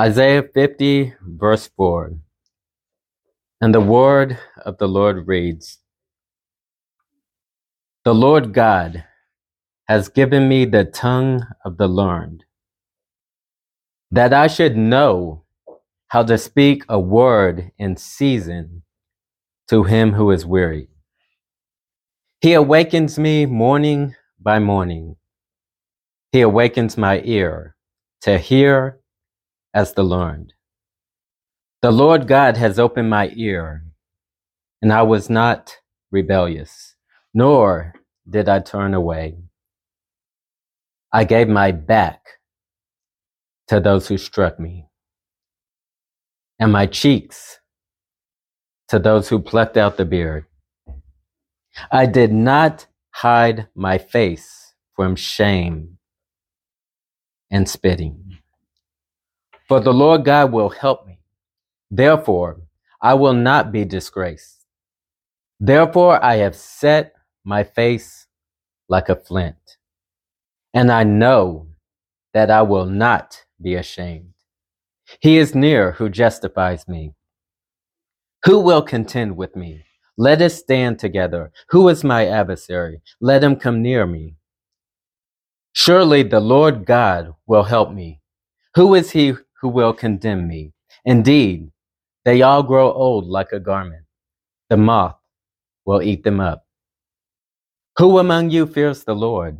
Isaiah 50, verse 4. And the word of the Lord reads The Lord God has given me the tongue of the learned, that I should know how to speak a word in season to him who is weary. He awakens me morning by morning. He awakens my ear to hear as the learned. The Lord God has opened my ear, and I was not rebellious, nor did I turn away. I gave my back to those who struck me, and my cheeks to those who plucked out the beard. I did not hide my face from shame and spitting. For the Lord God will help me. Therefore, I will not be disgraced. Therefore, I have set my face like a flint, and I know that I will not be ashamed. He is near who justifies me. Who will contend with me? Let us stand together. Who is my adversary? Let him come near me. Surely the Lord God will help me. Who is he who will condemn me? Indeed, they all grow old like a garment. The moth will eat them up. Who among you fears the Lord?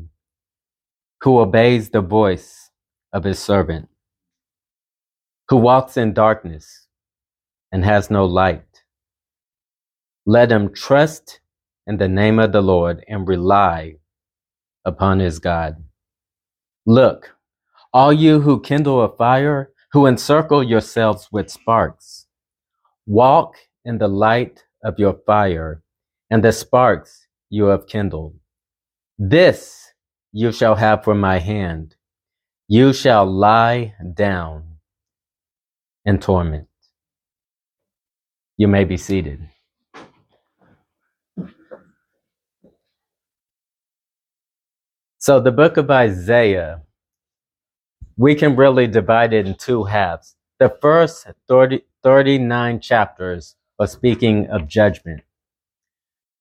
Who obeys the voice of his servant? Who walks in darkness and has no light? Let him trust in the name of the Lord and rely upon his God. Look, all you who kindle a fire, who encircle yourselves with sparks, walk in the light of your fire and the sparks you have kindled. This you shall have from my hand. You shall lie down in torment. You may be seated. So, the book of Isaiah, we can really divide it in two halves. The first 30, 39 chapters are speaking of judgment.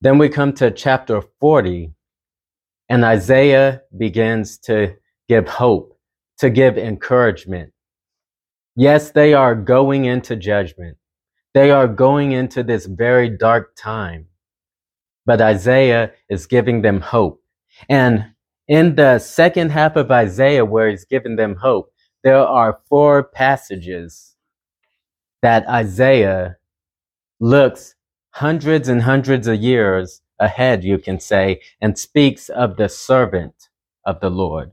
Then we come to chapter 40, and Isaiah begins to give hope, to give encouragement. Yes, they are going into judgment. They are going into this very dark time. But Isaiah is giving them hope. And in the second half of Isaiah, where he's giving them hope, there are four passages that Isaiah looks hundreds and hundreds of years ahead, you can say, and speaks of the servant of the Lord.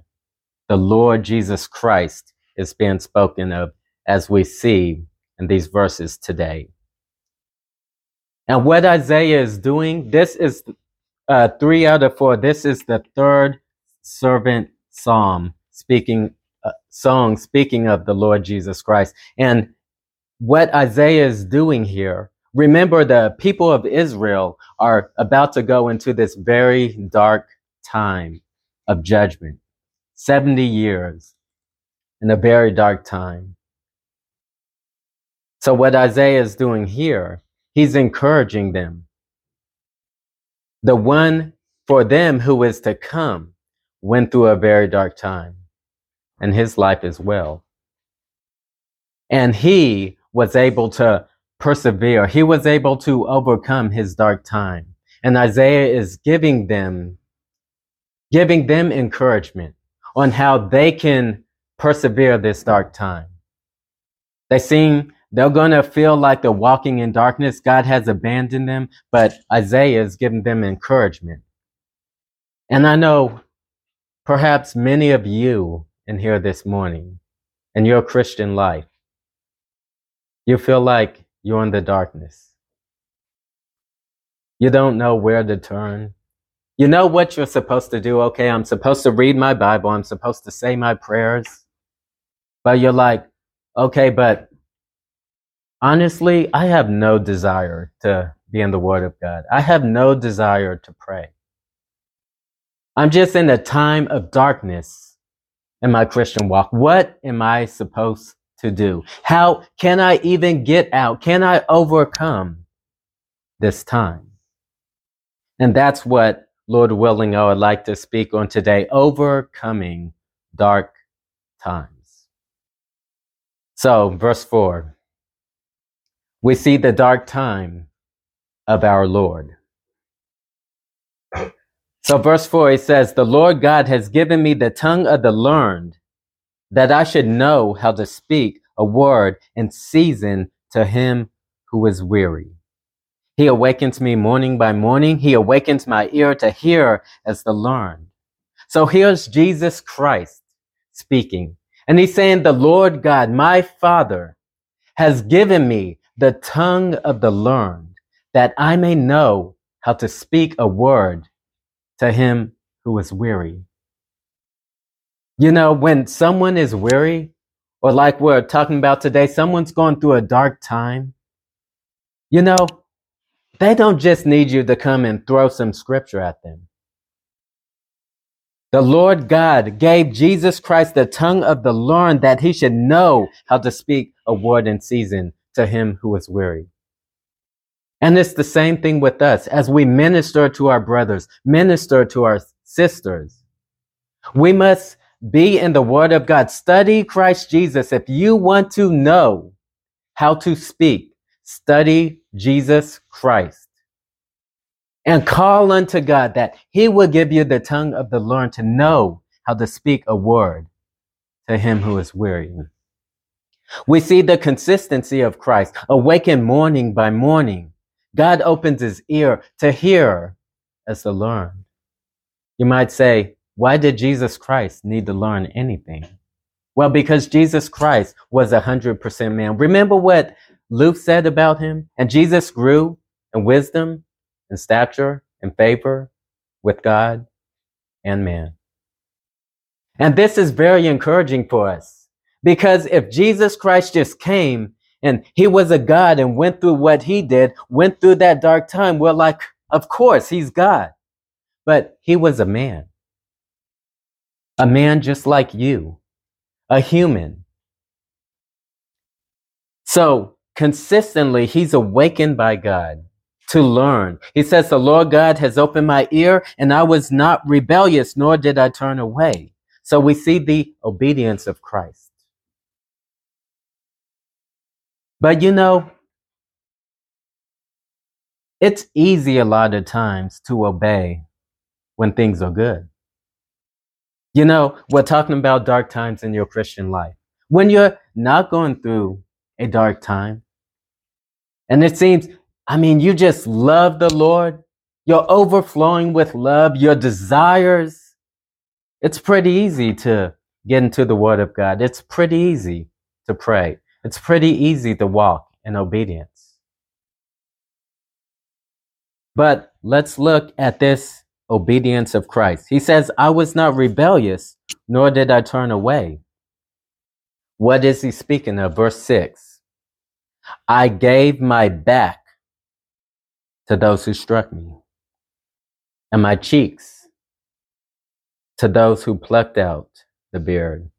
The Lord Jesus Christ is being spoken of as we see in these verses today. And what Isaiah is doing, this is uh, three out of four. This is the third servant psalm speaking uh, song speaking of the Lord Jesus Christ. And what Isaiah is doing here, remember the people of Israel are about to go into this very dark time of judgment. 70 years in a very dark time. So what Isaiah is doing here, he's encouraging them. The one for them who is to come went through a very dark time and his life as well. And he was able to persevere. He was able to overcome his dark time. And Isaiah is giving them, giving them encouragement on how they can persevere this dark time. They seem, they're going to feel like they're walking in darkness. God has abandoned them, but Isaiah is giving them encouragement. And I know Perhaps many of you in here this morning in your Christian life, you feel like you're in the darkness. You don't know where to turn. You know what you're supposed to do. Okay, I'm supposed to read my Bible. I'm supposed to say my prayers. But you're like, okay, but honestly, I have no desire to be in the Word of God. I have no desire to pray. I'm just in a time of darkness. in my Christian walk? What am I supposed to do? How can I even get out? Can I overcome this time? And that's what, Lord willing, I would like to speak on today overcoming dark times. So, verse 4, we see the dark time of our Lord. So, verse 4, he says, The Lord God has given me the tongue of the learned, that I should know how to speak a word in season to him who is weary. He awakens me morning by morning. He awakens my ear to hear as the learned. So here's Jesus Christ speaking. And he's saying, the Lord God, my Father, has given me the tongue of the learned that I may know how to speak a word to him who is weary. You know, when someone is weary, or like we're talking about today, someone's going through a dark time, you know, they don't just need you to come and throw some scripture at them. The Lord God gave Jesus Christ the tongue of the learned that he should know how to speak a word in season to him who is weary. And it's the same thing with us as we minister to our brothers, minister to our sisters. We must be in the Word of God. Study Christ Jesus. If you want to know how to speak, study Jesus Christ. And call unto God that He will give you the tongue of the learned to know how to speak a word to him who is weary. We see the consistency of Christ, awaken morning by morning God opens his ear to hear as to learn. You might say, why did Jesus Christ need to learn anything? Well, because Jesus Christ was a hundred percent man. Remember what Luke said about him? And Jesus grew in wisdom and stature and favor with God and man. And this is very encouraging for us because if Jesus Christ just came and he was a God and went through what he did, went through that dark time. We're like, of course, he's God. But he was a man. A man just like you, a human. So consistently, he's awakened by God to learn. He says, the Lord God has opened my ear and I was not rebellious, nor did I turn away. So we see the obedience of Christ. But you know, it's easy a lot of times to obey when things are good. You know, we're talking about dark times in your Christian life. When you're not going through a dark time, and it seems, I mean, you just love the Lord, you're overflowing with love, your desires, it's pretty easy to get into the Word of God. It's pretty easy to pray. It's pretty easy to walk in obedience. But let's look at this obedience of Christ. He says, I was not rebellious, nor did I turn away. What is he speaking of? Verse 6 I gave my back to those who struck me, and my cheeks to those who plucked out the beard.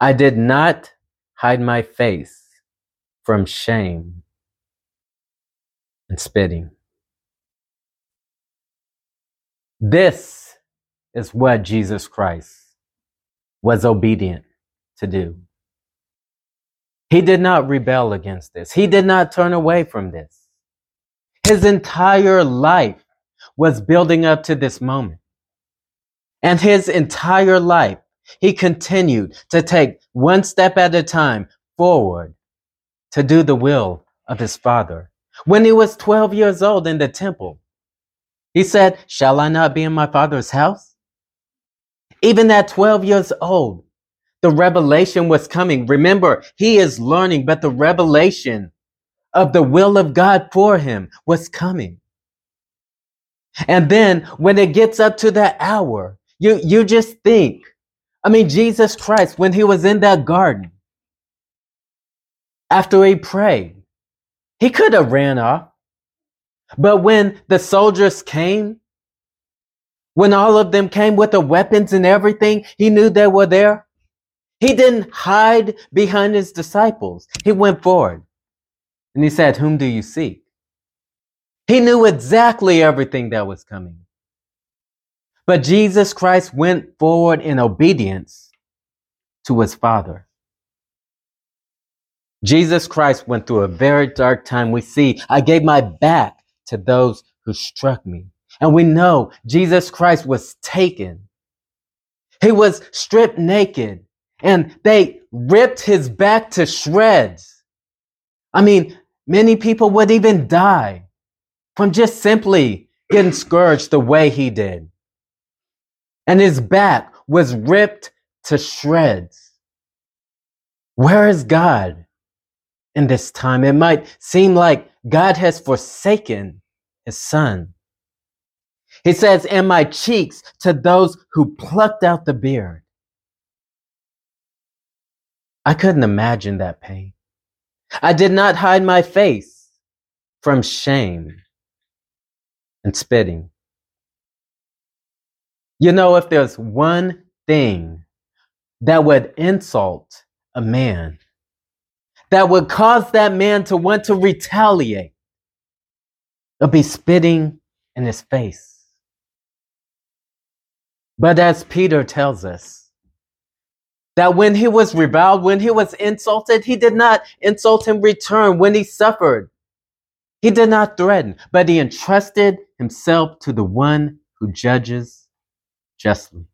I did not hide my face from shame and spitting. This is what Jesus Christ was obedient to do. He did not rebel against this. He did not turn away from this. His entire life was building up to this moment. And his entire life he continued to take one step at a time forward to do the will of his father. When he was 12 years old in the temple, he said, Shall I not be in my father's house? Even at 12 years old, the revelation was coming. Remember, he is learning, but the revelation of the will of God for him was coming. And then when it gets up to that hour, you, you just think, I mean, Jesus Christ, when he was in that garden, after he prayed, he could have ran off. But when the soldiers came, When all of them came with the weapons and everything, he knew they were there. He didn't hide behind his disciples. He went forward and he said, Whom do you seek? He knew exactly everything that was coming. But Jesus Christ went forward in obedience to his Father. Jesus Christ went through a very dark time. We see, I gave my back to those who struck me. And we know Jesus Christ was taken. He was stripped naked and they ripped his back to shreds. I mean, many people would even die from just simply getting scourged the way he did. And his back was ripped to shreds. Where is God in this time? It might seem like God has forsaken his son. He says, and my cheeks to those who plucked out the beard. I couldn't imagine that pain. I did not hide my face from shame and spitting. You know, if there's one thing that would insult a man, that would cause that man to want to retaliate, it'll be spitting in his face. But as Peter tells us, that when he was reviled, when he was insulted, he did not insult in return. When he suffered, he did not threaten, but he entrusted himself to the one who judges justly.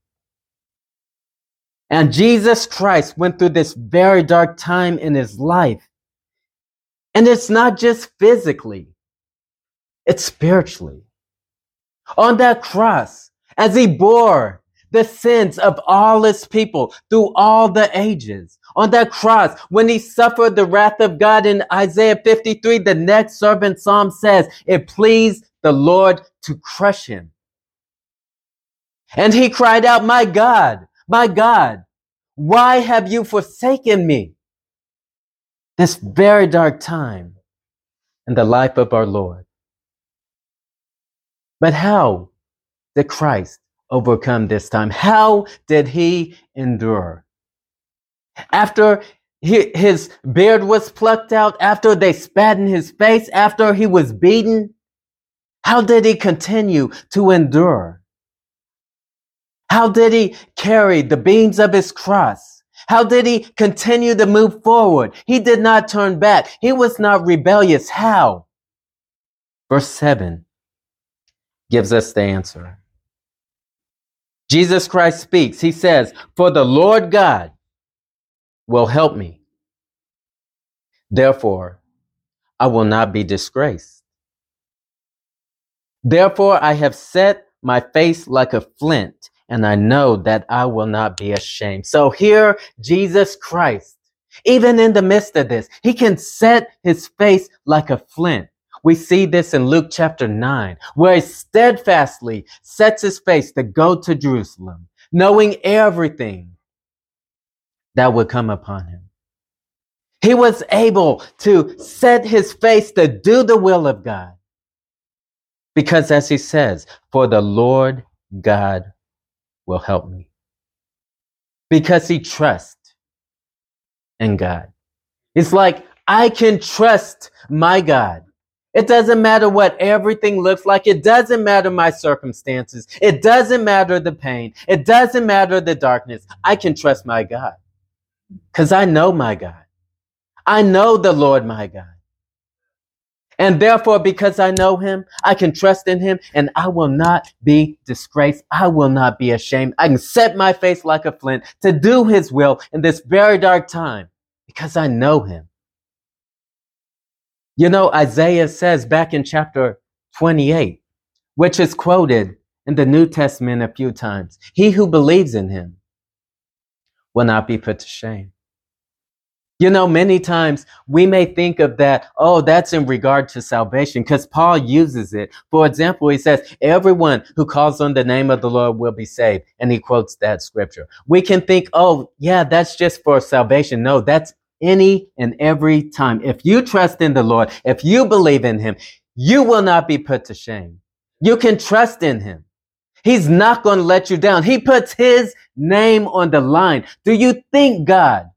And Jesus Christ went through this very dark time in his life. And it's not just physically, it's spiritually. On that cross, as he bore the sins of all his people through all the ages. On that cross, when he suffered the wrath of God in Isaiah 53, the next servant psalm says, it pleased the Lord to crush him. And he cried out, my God, my God, why have you forsaken me? This very dark time in the life of our Lord. But how did Christ overcome this time? How did he endure? After he, his beard was plucked out, after they spat in his face, after he was beaten, how did he continue to endure? How did he carry the beams of his cross? How did he continue to move forward? He did not turn back. He was not rebellious. How? Verse 7 gives us the answer. Jesus Christ speaks. He says, For the Lord God will help me. Therefore, I will not be disgraced. Therefore, I have set my face like a flint, and I know that I will not be ashamed. So here, Jesus Christ, even in the midst of this, he can set his face like a flint. We see this in Luke chapter 9, where he steadfastly sets his face to go to Jerusalem, knowing everything that would come upon him. He was able to set his face to do the will of God. Because as he says, for the Lord God will help me. Because he trusts in God. It's like, I can trust my God. It doesn't matter what everything looks like. It doesn't matter my circumstances. It doesn't matter the pain. It doesn't matter the darkness. I can trust my God because I know my God. I know the Lord my God. And therefore, because I know him, I can trust in him and I will not be disgraced. I will not be ashamed. I can set my face like a flint to do his will in this very dark time because I know him. You know, Isaiah says back in chapter 28, which is quoted in the New Testament a few times, he who believes in him will not be put to shame. You know, many times we may think of that, oh, that's in regard to salvation, because Paul uses it. For example, he says, everyone who calls on the name of the Lord will be saved. And he quotes that scripture. We can think, oh, yeah, that's just for salvation. No, that's any and every time. If you trust in the Lord, if you believe in him, you will not be put to shame. You can trust in him. He's not going to let you down. He puts his name on the line. Do you think God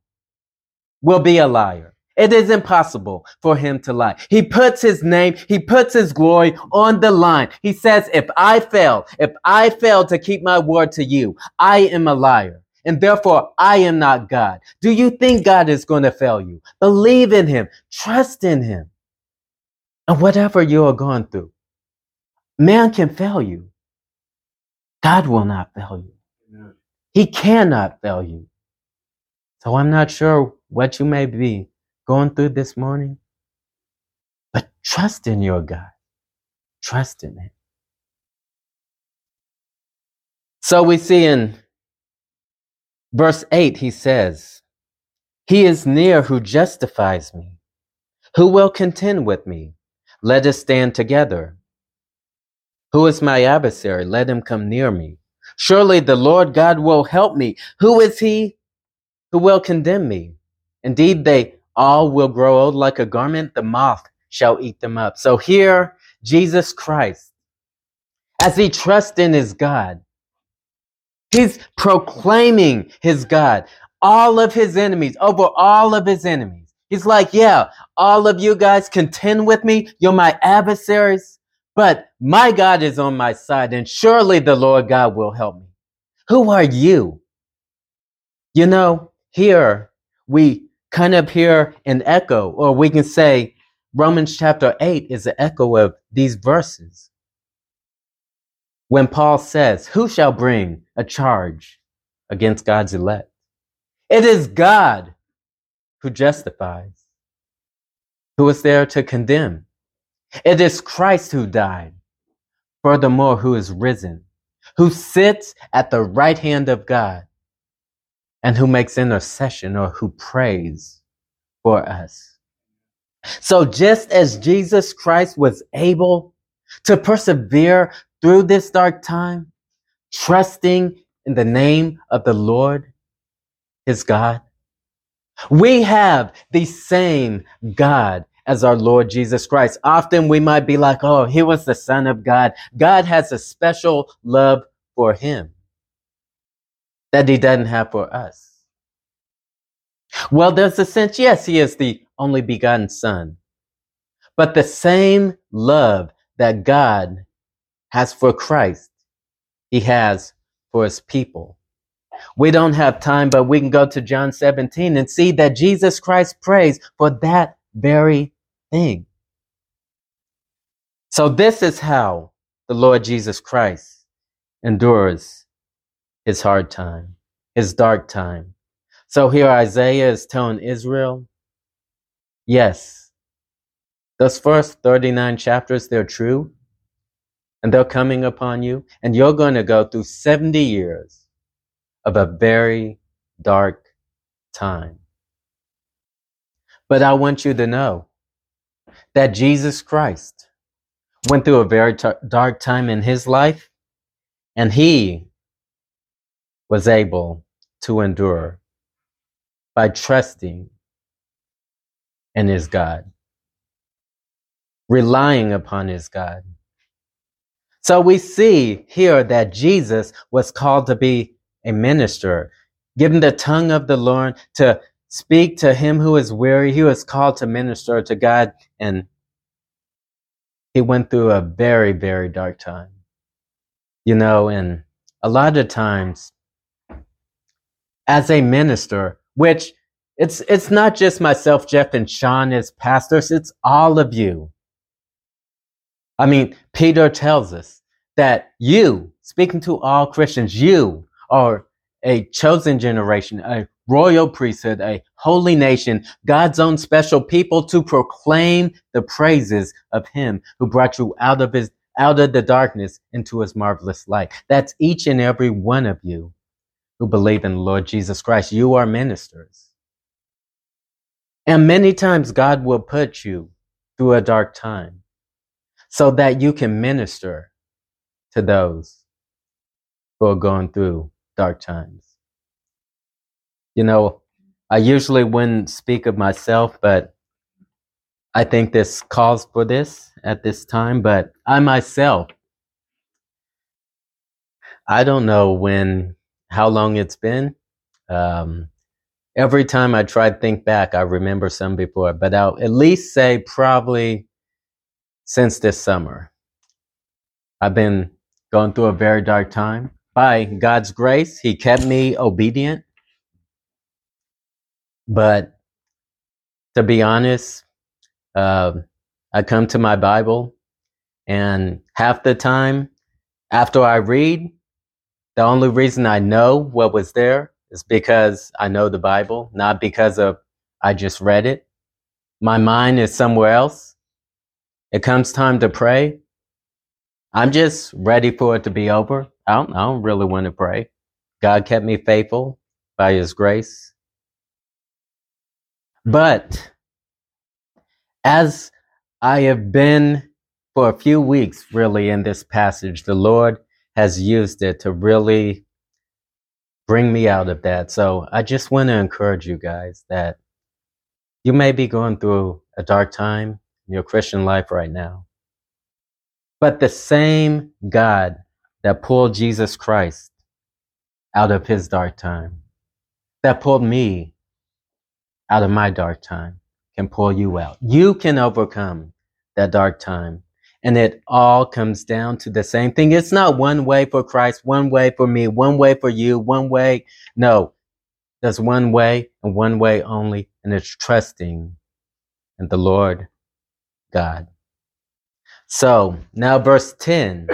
will be a liar? It is impossible for him to lie. He puts his name, he puts his glory on the line. He says, if I fail, if I fail to keep my word to you, I am a liar. And therefore, I am not God. Do you think God is going to fail you? Believe in him. Trust in him. And whatever you are going through, man can fail you. God will not fail you. He cannot fail you. So I'm not sure what you may be going through this morning, but trust in your God. Trust in Him. So we see in verse 8, he says, He is near who justifies me. Who will contend with me? Let us stand together. Who is my adversary? Let him come near me. Surely the Lord God will help me. Who is he who will condemn me? Indeed, they all will grow old like a garment. The moth shall eat them up. So here, Jesus Christ, as he trusts in his God, he's proclaiming his God, all of his enemies, over all of his enemies. He's like, yeah, all of you guys contend with me. You're my adversaries, but my God is on my side and surely the Lord God will help me. Who are you? You know, here we kind of hear an echo, or we can say Romans chapter 8 is an echo of these verses. When Paul says, Who shall bring a charge against God's elect? It is God who justifies. Who is there to condemn? It is Christ who died. Furthermore, who is risen, who sits at the right hand of God and who makes intercession or who prays for us. So just as Jesus Christ was able to persevere through this dark time, trusting in the name of the Lord, his God, we have the same God as our Lord Jesus Christ. Often we might be like, oh, he was the son of God. God has a special love for him that he doesn't have for us? Well, there's a sense, yes, he is the only begotten son. But the same love that God has for Christ, he has for his people. We don't have time, but we can go to John 17 and see that Jesus Christ prays for that very thing. So this is how the Lord Jesus Christ endures his hard time, his dark time. So here Isaiah is telling Israel, yes, those first 39 chapters, they're true and they're coming upon you and you're going to go through 70 years of a very dark time. But I want you to know that Jesus Christ went through a very t- dark time in his life and he was able to endure by trusting in his God, relying upon his God. So we see here that Jesus was called to be a minister, given the tongue of the Lord to speak to him who is weary. He was called to minister to God, and he went through a very, very dark time. You know, and a lot of times as a minister, which it's it's not just myself, Jeff, and Sean as pastors, it's all of you. I mean, Peter tells us that you, speaking to all Christians, you are a chosen generation, a royal priesthood, a holy nation, God's own special people to proclaim the praises of him who brought you out of his out of the darkness into his marvelous light. That's each and every one of you who believe in Lord Jesus Christ. You are ministers. And many times God will put you through a dark time so that you can minister to those who are going through dark times. You know, I usually wouldn't speak of myself, but I think this calls for this at this time. But I myself I don't know when, how long it's been. Um, every time I try to think back, I remember some before, but I'll at least say probably since this summer. I've been going through a very dark time. By God's grace, He kept me obedient. But to be honest, uh, I come to my Bible, and half the time after I read, the only reason I know what was there is because I know the Bible, not because of I just read it. My mind is somewhere else. It comes time to pray. I'm just ready for it to be over. I don't, I don't really want to pray. God kept me faithful by His grace. But as I have been for a few weeks really in this passage, the Lord has used it to really bring me out of that. So I just want to encourage you guys that you may be going through a dark time in your Christian life right now. But the same God that pulled Jesus Christ out of his dark time, that pulled me out of my dark time, can pull you out. You can overcome that dark time. And it all comes down to the same thing. It's not one way for Christ, one way for me, one way for you, one way. No, there's one way and one way only, and it's trusting in the Lord God. So now, verse 10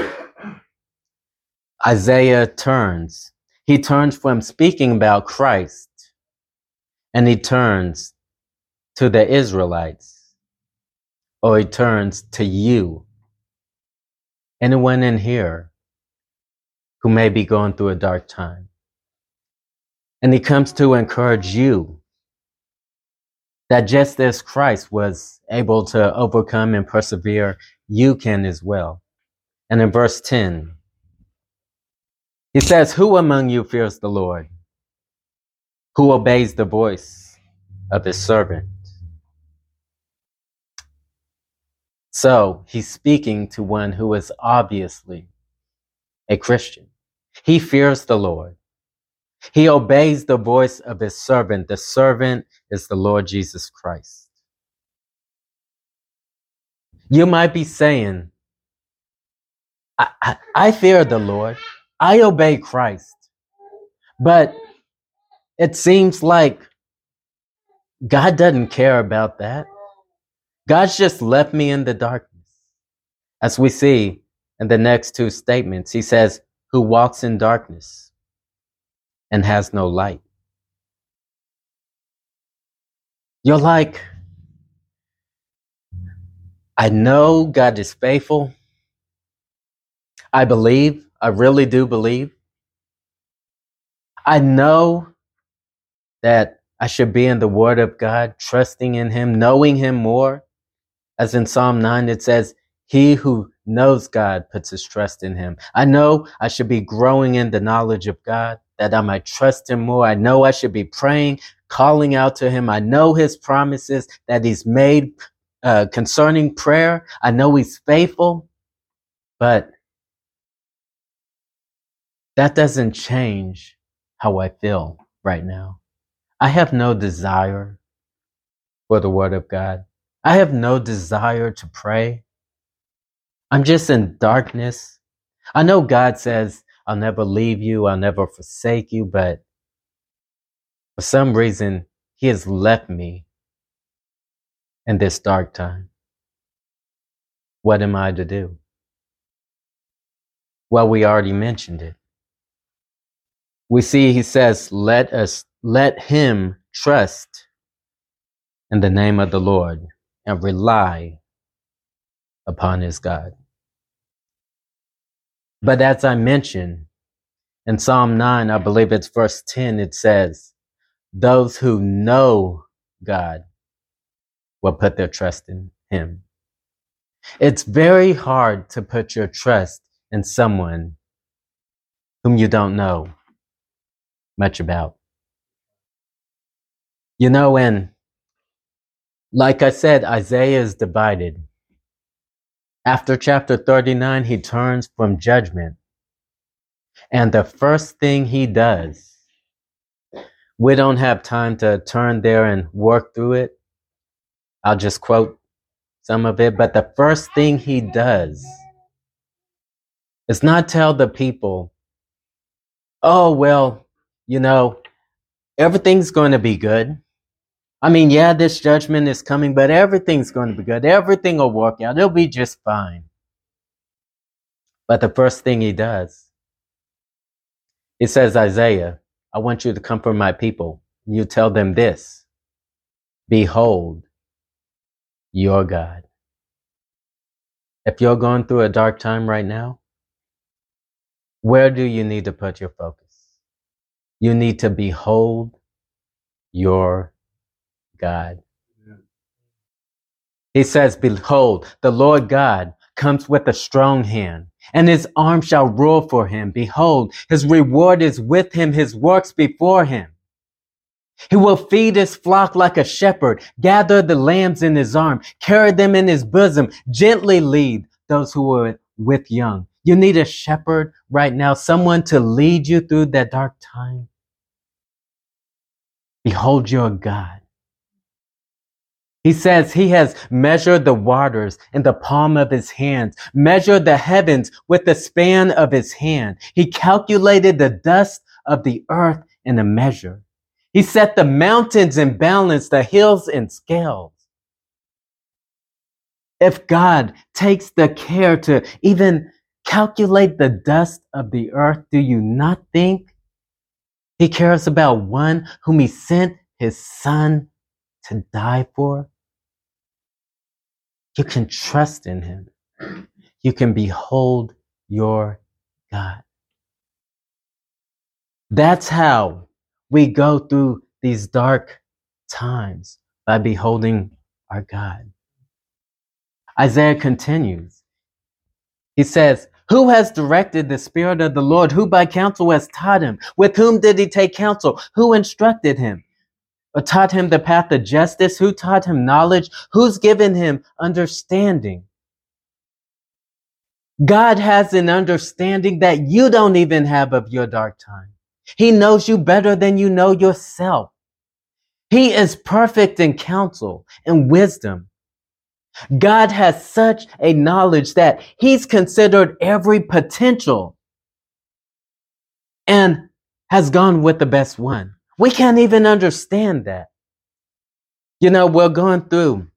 Isaiah turns. He turns from speaking about Christ and he turns to the Israelites, or he turns to you. Anyone in here who may be going through a dark time. And he comes to encourage you that just as Christ was able to overcome and persevere, you can as well. And in verse 10, he says, Who among you fears the Lord? Who obeys the voice of his servant? So he's speaking to one who is obviously a Christian. He fears the Lord. He obeys the voice of his servant. The servant is the Lord Jesus Christ. You might be saying, I, I, I fear the Lord. I obey Christ. But it seems like God doesn't care about that. God's just left me in the darkness. As we see in the next two statements, he says, Who walks in darkness and has no light. You're like, I know God is faithful. I believe, I really do believe. I know that I should be in the Word of God, trusting in Him, knowing Him more. As in Psalm 9, it says, He who knows God puts his trust in Him. I know I should be growing in the knowledge of God that I might trust him more. I know I should be praying, calling out to him. I know his promises that he's made uh, concerning prayer. I know he's faithful, but that doesn't change how I feel right now. I have no desire for the word of God. I have no desire to pray. I'm just in darkness. I know God says I'll never leave you, I'll never forsake you, but for some reason, He has left me in this dark time. What am I to do? Well, we already mentioned it. We see He says, let us, let Him trust in the name of the Lord and rely upon His God. But as I mentioned in Psalm 9, I believe it's verse 10, it says, Those who know God will put their trust in Him. It's very hard to put your trust in someone whom you don't know much about. You know, and like I said, Isaiah is divided. After chapter 39, he turns from judgment And the first thing he does, we don't have time to turn there and work through it. I'll just quote some of it. But the first thing he does is not tell the people, oh, well, you know, everything's going to be good. I mean, yeah, this judgment is coming, but everything's going to be good. Everything will work out. It'll be just fine. But the first thing he does, he says, Isaiah, I want you to comfort my people. You tell them this Behold, your God. If you're going through a dark time right now, where do you need to put your focus? You need to behold your God. He says, Behold, the Lord God comes with a strong hand, and his arm shall rule for him. Behold, his reward is with him, his works before him. He will feed his flock like a shepherd, gather the lambs in his arm, carry them in his bosom, gently lead those who are with young. You need a shepherd right now, someone to lead you through that dark time. Behold your God. He says he has measured the waters in the palm of his hand, measured the heavens with the span of his hand. He calculated the dust of the earth in a measure. He set the mountains in balance, the hills in scales. If God takes the care to even calculate the dust of the earth, do you not think he cares about one whom he sent his son to die for. You can trust in him. You can behold your God. That's how we go through these dark times by beholding our God. Isaiah continues. He says, who has directed the Spirit of the Lord? Who by counsel has taught him? With whom did he take counsel? Who instructed him? Or taught him the path of justice? Who taught him knowledge? Who's given him understanding? God has an understanding that you don't even have of your dark time. He knows you better than you know yourself. He is perfect in counsel and wisdom. God has such a knowledge that he's considered every potential and has gone with the best one. We can't even understand that. You know, we're going through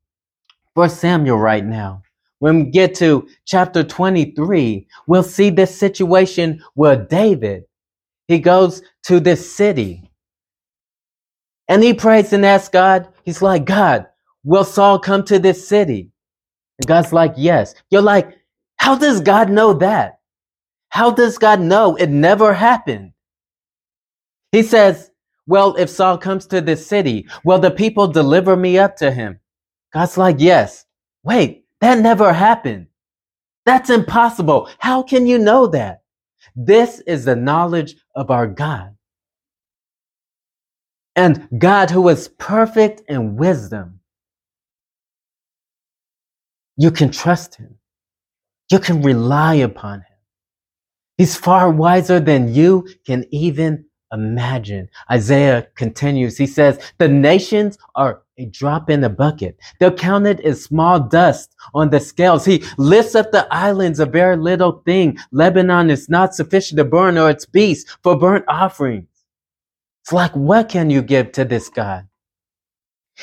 First Samuel right now. When we get to chapter 23, we'll see this situation where David, he goes to this city and he prays and asks God, he's like, God, Will Saul come to this city? And God's like, yes. You're like, how does God know that? How does God know it never happened? He says, well, if Saul comes to this city, will the people deliver me up to him? God's like, yes. Wait, that never happened. That's impossible. How can you know that? This is the knowledge of our God. And God, who is perfect in wisdom, you can trust him. You can rely upon him. He's far wiser than you can even imagine. Isaiah continues. He says, the nations are a drop in a bucket. They're counted as small dust on the scales. He lifts up the islands, a very little thing. Lebanon is not sufficient to burn or its beasts for burnt offerings. It's like, what can you give to this God?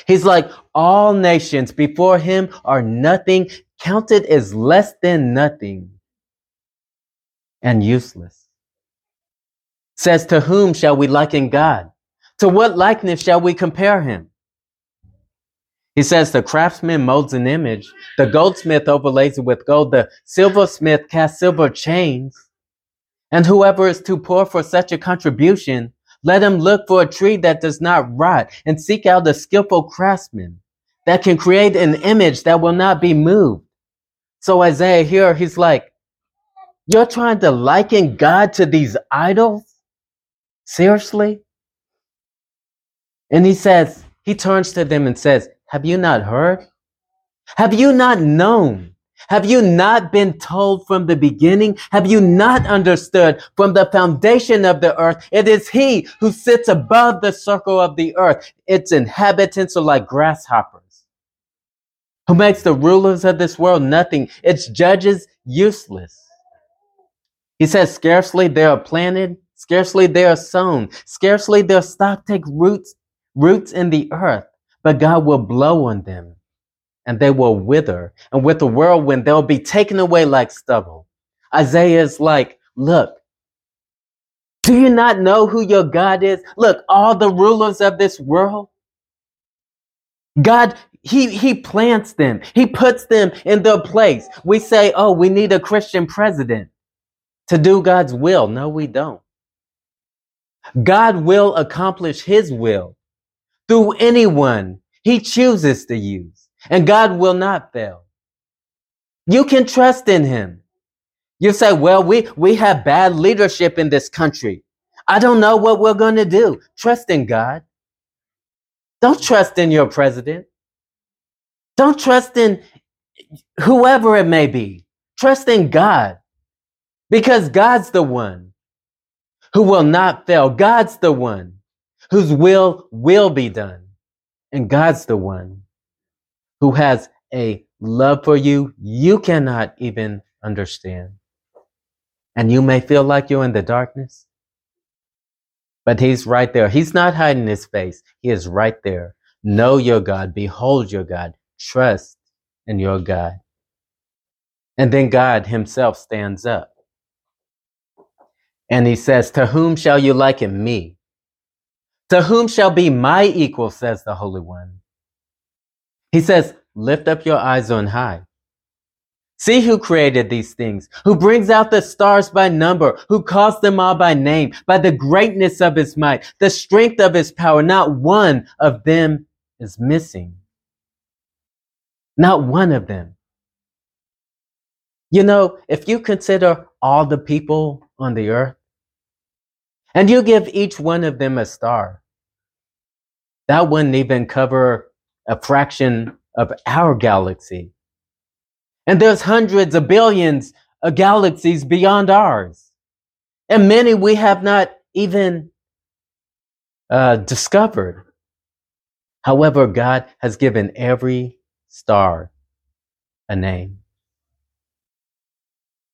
He's like, all nations before him are nothing, counted as less than nothing and useless. Says, to whom shall we liken God? To what likeness shall we compare him? He says, the craftsman molds an image. The goldsmith overlays it with gold. The silversmith casts silver chains. And whoever is too poor for such a contribution let him look for a tree that does not rot and seek out a skillful craftsman that can create an image that will not be moved. So Isaiah here, he's like, you're trying to liken God to these idols? Seriously? And he says, he turns to them and says, have you not heard? Have you not known? Have you not been told from the beginning? Have you not understood from the foundation of the earth? It is he who sits above the circle of the earth. Its inhabitants are like grasshoppers. Who makes the rulers of this world nothing, its judges useless. He says, scarcely they are planted, scarcely they are sown, scarcely their stock take roots, roots in the earth, but God will blow on them and they will wither. And with the whirlwind, they'll be taken away like stubble. Isaiah is like, look, do you not know who your God is? Look, all the rulers of this world, God, he, he plants them. He puts them in their place. We say, oh, we need a Christian president to do God's will. No, we don't. God will accomplish his will through anyone he chooses to use and God will not fail. You can trust in him. You say, well, we, we have bad leadership in this country. I don't know what we're going to do. Trust in God. Don't trust in your president. Don't trust in whoever it may be. Trust in God because God's the one who will not fail. God's the one whose will will be done. And God's the one who has a love for you you cannot even understand. And you may feel like you're in the darkness, but he's right there. He's not hiding his face. He is right there. Know your God. Behold your God. Trust in your God. And then God himself stands up. And he says, To whom shall you liken me? To whom shall be my equal, says the Holy One. He says, lift up your eyes on high. See who created these things, who brings out the stars by number, who calls them all by name, by the greatness of his might, the strength of his power. Not one of them is missing. Not one of them. You know, if you consider all the people on the earth, and you give each one of them a star, that wouldn't even cover a fraction of our galaxy. And there's hundreds of billions of galaxies beyond ours. And many we have not even uh, discovered. However, God has given every star a name.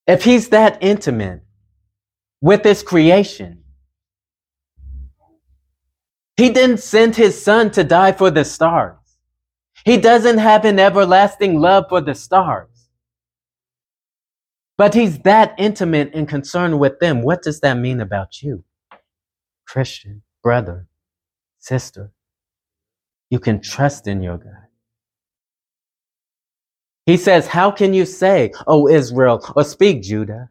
If He's that intimate with His creation, He didn't send His Son to die for the stars. He doesn't have an everlasting love for the stars. But he's that intimate and concerned with them. What does that mean about you? Christian, brother, sister. You can trust in your God. He says, How can you say, O Israel, or speak, Judah?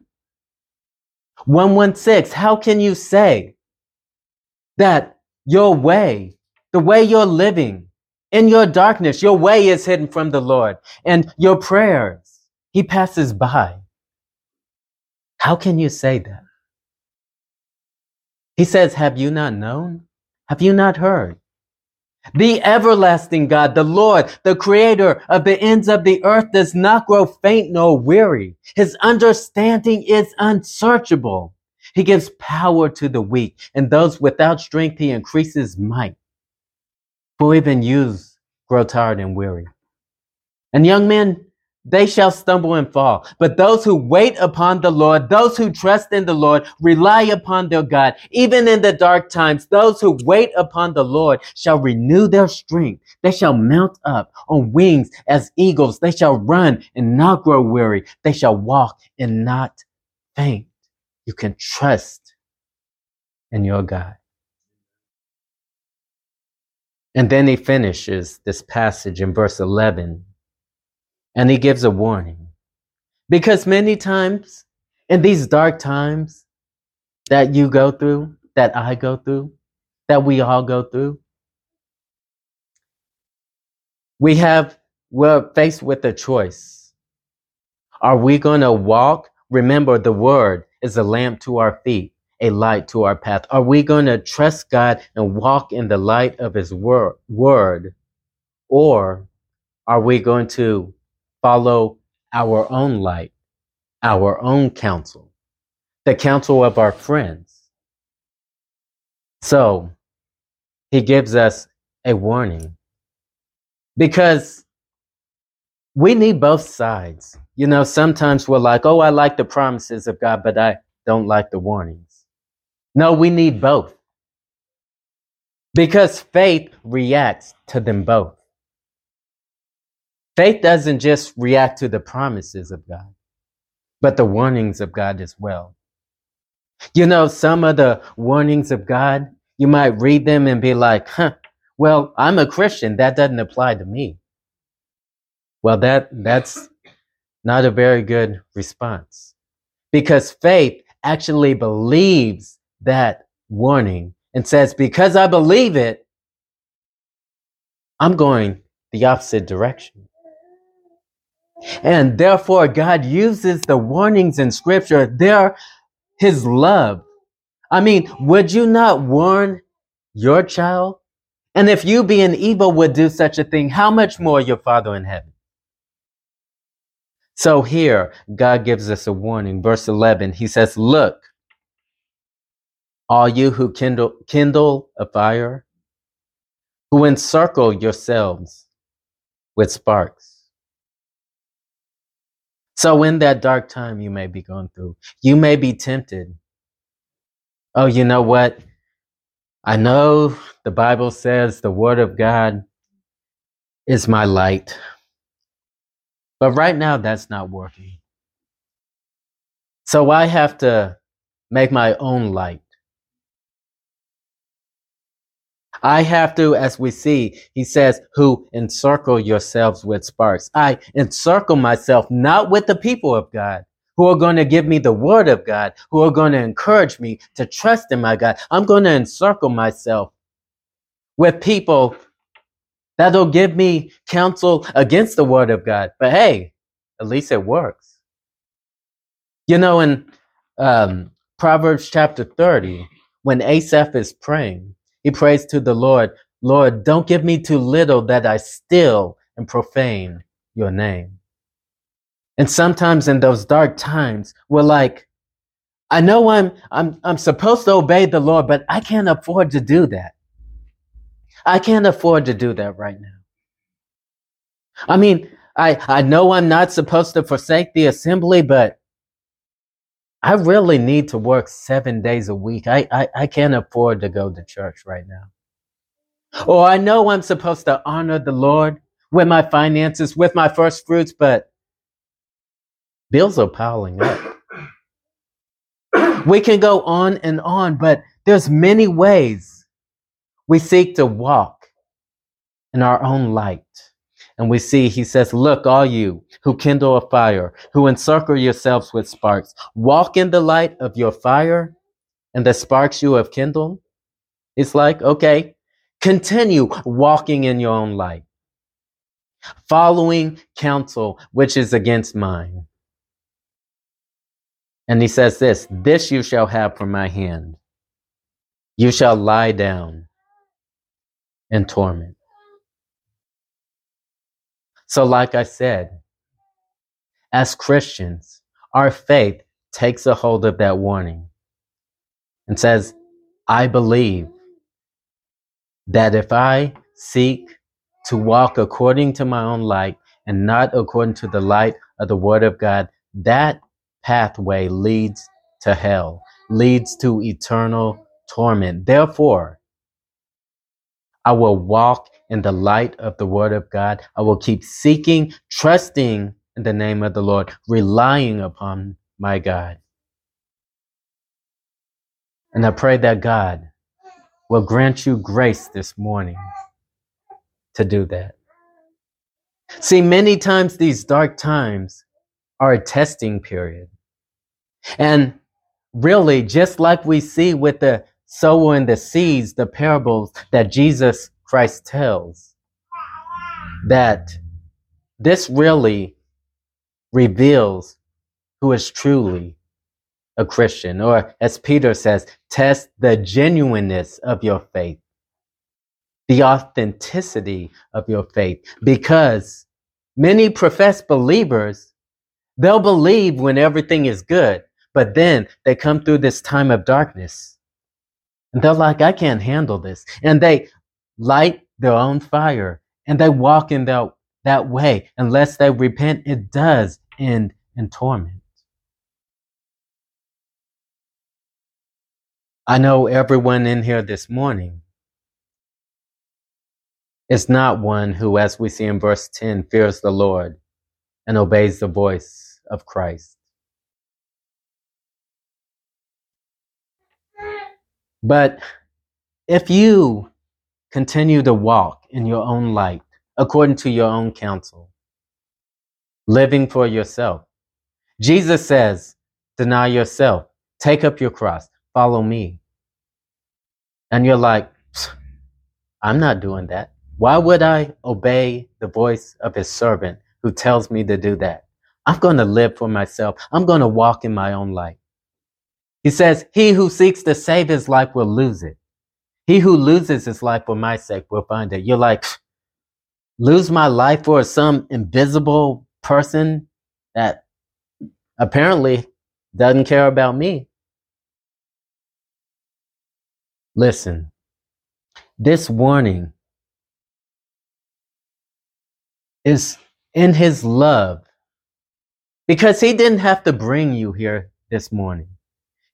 116, how can you say that your way, the way you're living, in your darkness, your way is hidden from the Lord, and your prayers, He passes by. How can you say that? He says, Have you not known? Have you not heard? The everlasting God, the Lord, the creator of the ends of the earth does not grow faint nor weary. His understanding is unsearchable. He gives power to the weak and those without strength he increases might. For even youths grow tired and weary. And young men, they shall stumble and fall. But those who wait upon the Lord, those who trust in the Lord, rely upon their God, even in the dark times, those who wait upon the Lord shall renew their strength. They shall mount up on wings as eagles. They shall run and not grow weary. They shall walk and not faint. You can trust in your God. And then he finishes this passage in verse 11 and he gives a warning. Because many times in these dark times that you go through, that I go through, that we all go through, we have, we're faced with a choice. Are we going to walk? Remember, the word is a lamp to our feet a light to our path? Are we going to trust God and walk in the light of His word? Or are we going to follow our own light, our own counsel, the counsel of our friends. So he gives us a warning because we need both sides. You know, sometimes we're like, oh, I like the promises of God, but I don't like the warnings. No, we need both. Because faith reacts to them both. Faith doesn't just react to the promises of God, but the warnings of God as well. You know, some of the warnings of God, you might read them and be like, huh, well, I'm a Christian. That doesn't apply to me. Well, that, that's not a very good response because faith actually believes that warning and says, because I believe it, I'm going the opposite direction. And therefore, God uses the warnings in scripture. They're his love. I mean, would you not warn your child? And if you being evil would do such a thing, how much more your father in heaven? So here, God gives us a warning. Verse 11, he says, Look, all you who kindle, kindle a fire, who encircle yourselves with sparks. So, in that dark time you may be going through, you may be tempted. Oh, you know what? I know the Bible says the Word of God is my light. But right now, that's not working. So I have to make my own light. I have to, as we see, he says, who encircle yourselves with sparks. I encircle myself not with the people of God who are going to give me the word of God, who are going to encourage me to trust in my God. I'm going to encircle myself with people That'll give me counsel against the word of God. But hey, at least it works. You know, in um, Proverbs chapter 30, when Asaph is praying, he prays to the Lord, Lord, don't give me too little that I steal and profane your name. And sometimes in those dark times, we're like, I know I'm, I'm, I'm supposed to obey the Lord, but I can't afford to do that. I can't afford to do that right now. I mean, I, I know I'm not supposed to forsake the assembly, but I really need to work seven days a week. I, I, I can't afford to go to church right now. Or I know I'm supposed to honor the Lord with my finances, with my first fruits, but bills are piling up. We can go on and on, but there's many ways we seek to walk in our own light. And we see, he says, Look, all you who kindle a fire, who encircle yourselves with sparks, walk in the light of your fire and the sparks you have kindled. It's like, okay, continue walking in your own light, following counsel which is against mine. And he says this This you shall have from my hand. You shall lie down and torment. So, like I said, as Christians, our faith takes a hold of that warning and says, I believe that if I seek to walk according to my own light and not according to the light of the Word of God, that pathway leads to hell, leads to eternal torment. Therefore, I will walk in the light of the word of God. I will keep seeking, trusting in the name of the Lord, relying upon my God. And I pray that God will grant you grace this morning to do that. See, many times these dark times are a testing period. And really, just like we see with the sower and the seeds, the parables that Jesus Christ tells, that this really reveals who is truly a Christian, or as Peter says, test the genuineness of your faith, the authenticity of your faith, because many professed believers They'll believe when everything is good, but then they come through this time of darkness they're like, I can't handle this. And they light their own fire and they walk in that, that way. Unless they repent, it does end in torment. I know everyone in here this morning is not one who, as we see in verse 10, fears the Lord and obeys the voice of Christ. But if you continue to walk in your own light, according to your own counsel, living for yourself, Jesus says, deny yourself, take up your cross, follow me. And you're like, I'm not doing that. Why would I obey the voice of his servant who tells me to do that? I'm going to live for myself. I'm going to walk in my own light. He says, He who seeks to save his life will lose it. He who loses his life for my sake will find it. You're like, lose my life for some invisible person that apparently doesn't care about me. Listen, this warning is in his love because he didn't have to bring you here this morning.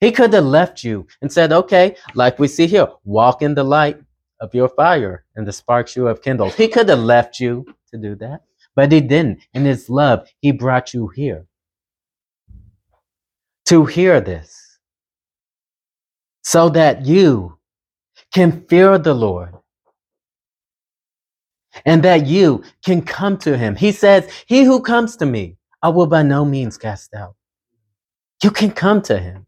He could have left you and said, okay, like we see here, walk in the light of your fire and the sparks you have kindled. He could have left you to do that, but he didn't. In his love, he brought you here to hear this so that you can fear the Lord and that you can come to him. He says, He who comes to me, I will by no means cast out. You can come to him.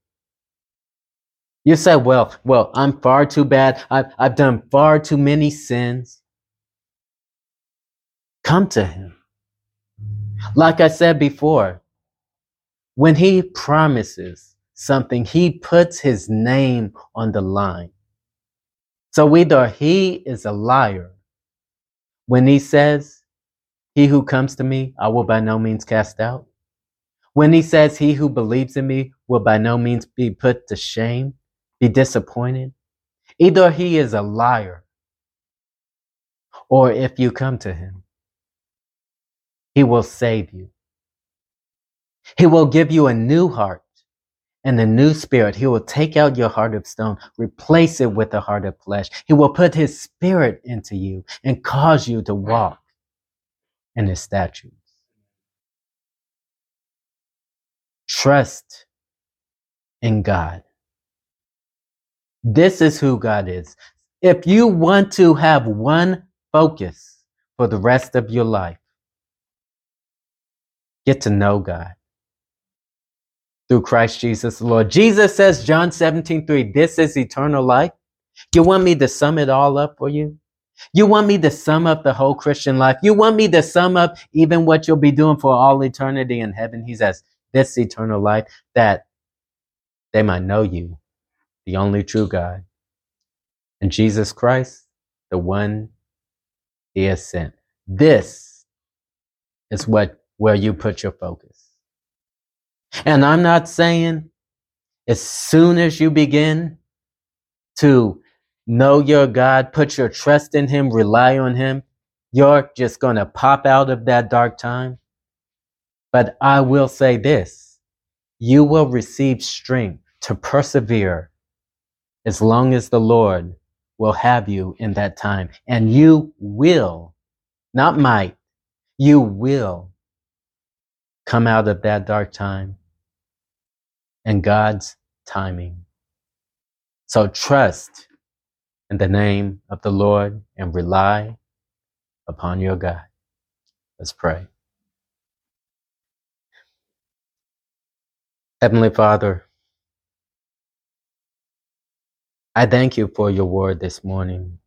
You say, well, well, I'm far too bad. I've, I've done far too many sins. Come to him. Like I said before, when he promises something, he puts his name on the line. So either he is a liar when he says, He who comes to me, I will by no means cast out. When he says, He who believes in me will by no means be put to shame be disappointed. Either he is a liar, or if you come to him, he will save you. He will give you a new heart and a new spirit. He will take out your heart of stone, replace it with a heart of flesh. He will put his spirit into you and cause you to walk in his statutes. Trust in God. This is who God is. If you want to have one focus for the rest of your life, get to know God through Christ Jesus the Lord. Jesus says, John 17, 3, this is eternal life. You want me to sum it all up for you? You want me to sum up the whole Christian life? You want me to sum up even what you'll be doing for all eternity in heaven? He says, this eternal life that they might know you, the only true God, and Jesus Christ, the one he has sent. This is what where you put your focus. And I'm not saying as soon as you begin to know your God, put your trust in him, rely on him, you're just going to pop out of that dark time. But I will say this, you will receive strength to persevere as long as the Lord will have you in that time. And you will, not might, you will come out of that dark time in God's timing. So trust in the name of the Lord and rely upon your God. Let's pray. Heavenly Father, I thank you for your word this morning.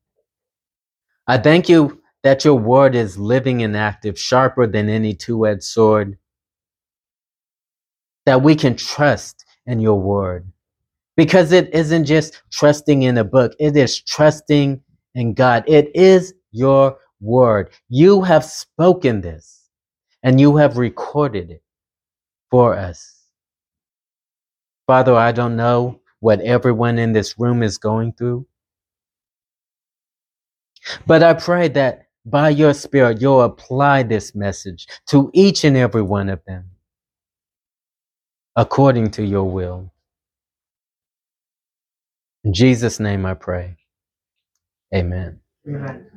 I thank you that your word is living and active, sharper than any two edged sword, that we can trust in your word. Because it isn't just trusting in a book, it is trusting in God. It is your word. You have spoken this and you have recorded it. for us. Father, I don't know what everyone in this room is going through, but I pray that by your Spirit, you'll apply this message to each and every one of them according to your will. In Jesus' name I pray. Amen. Amen.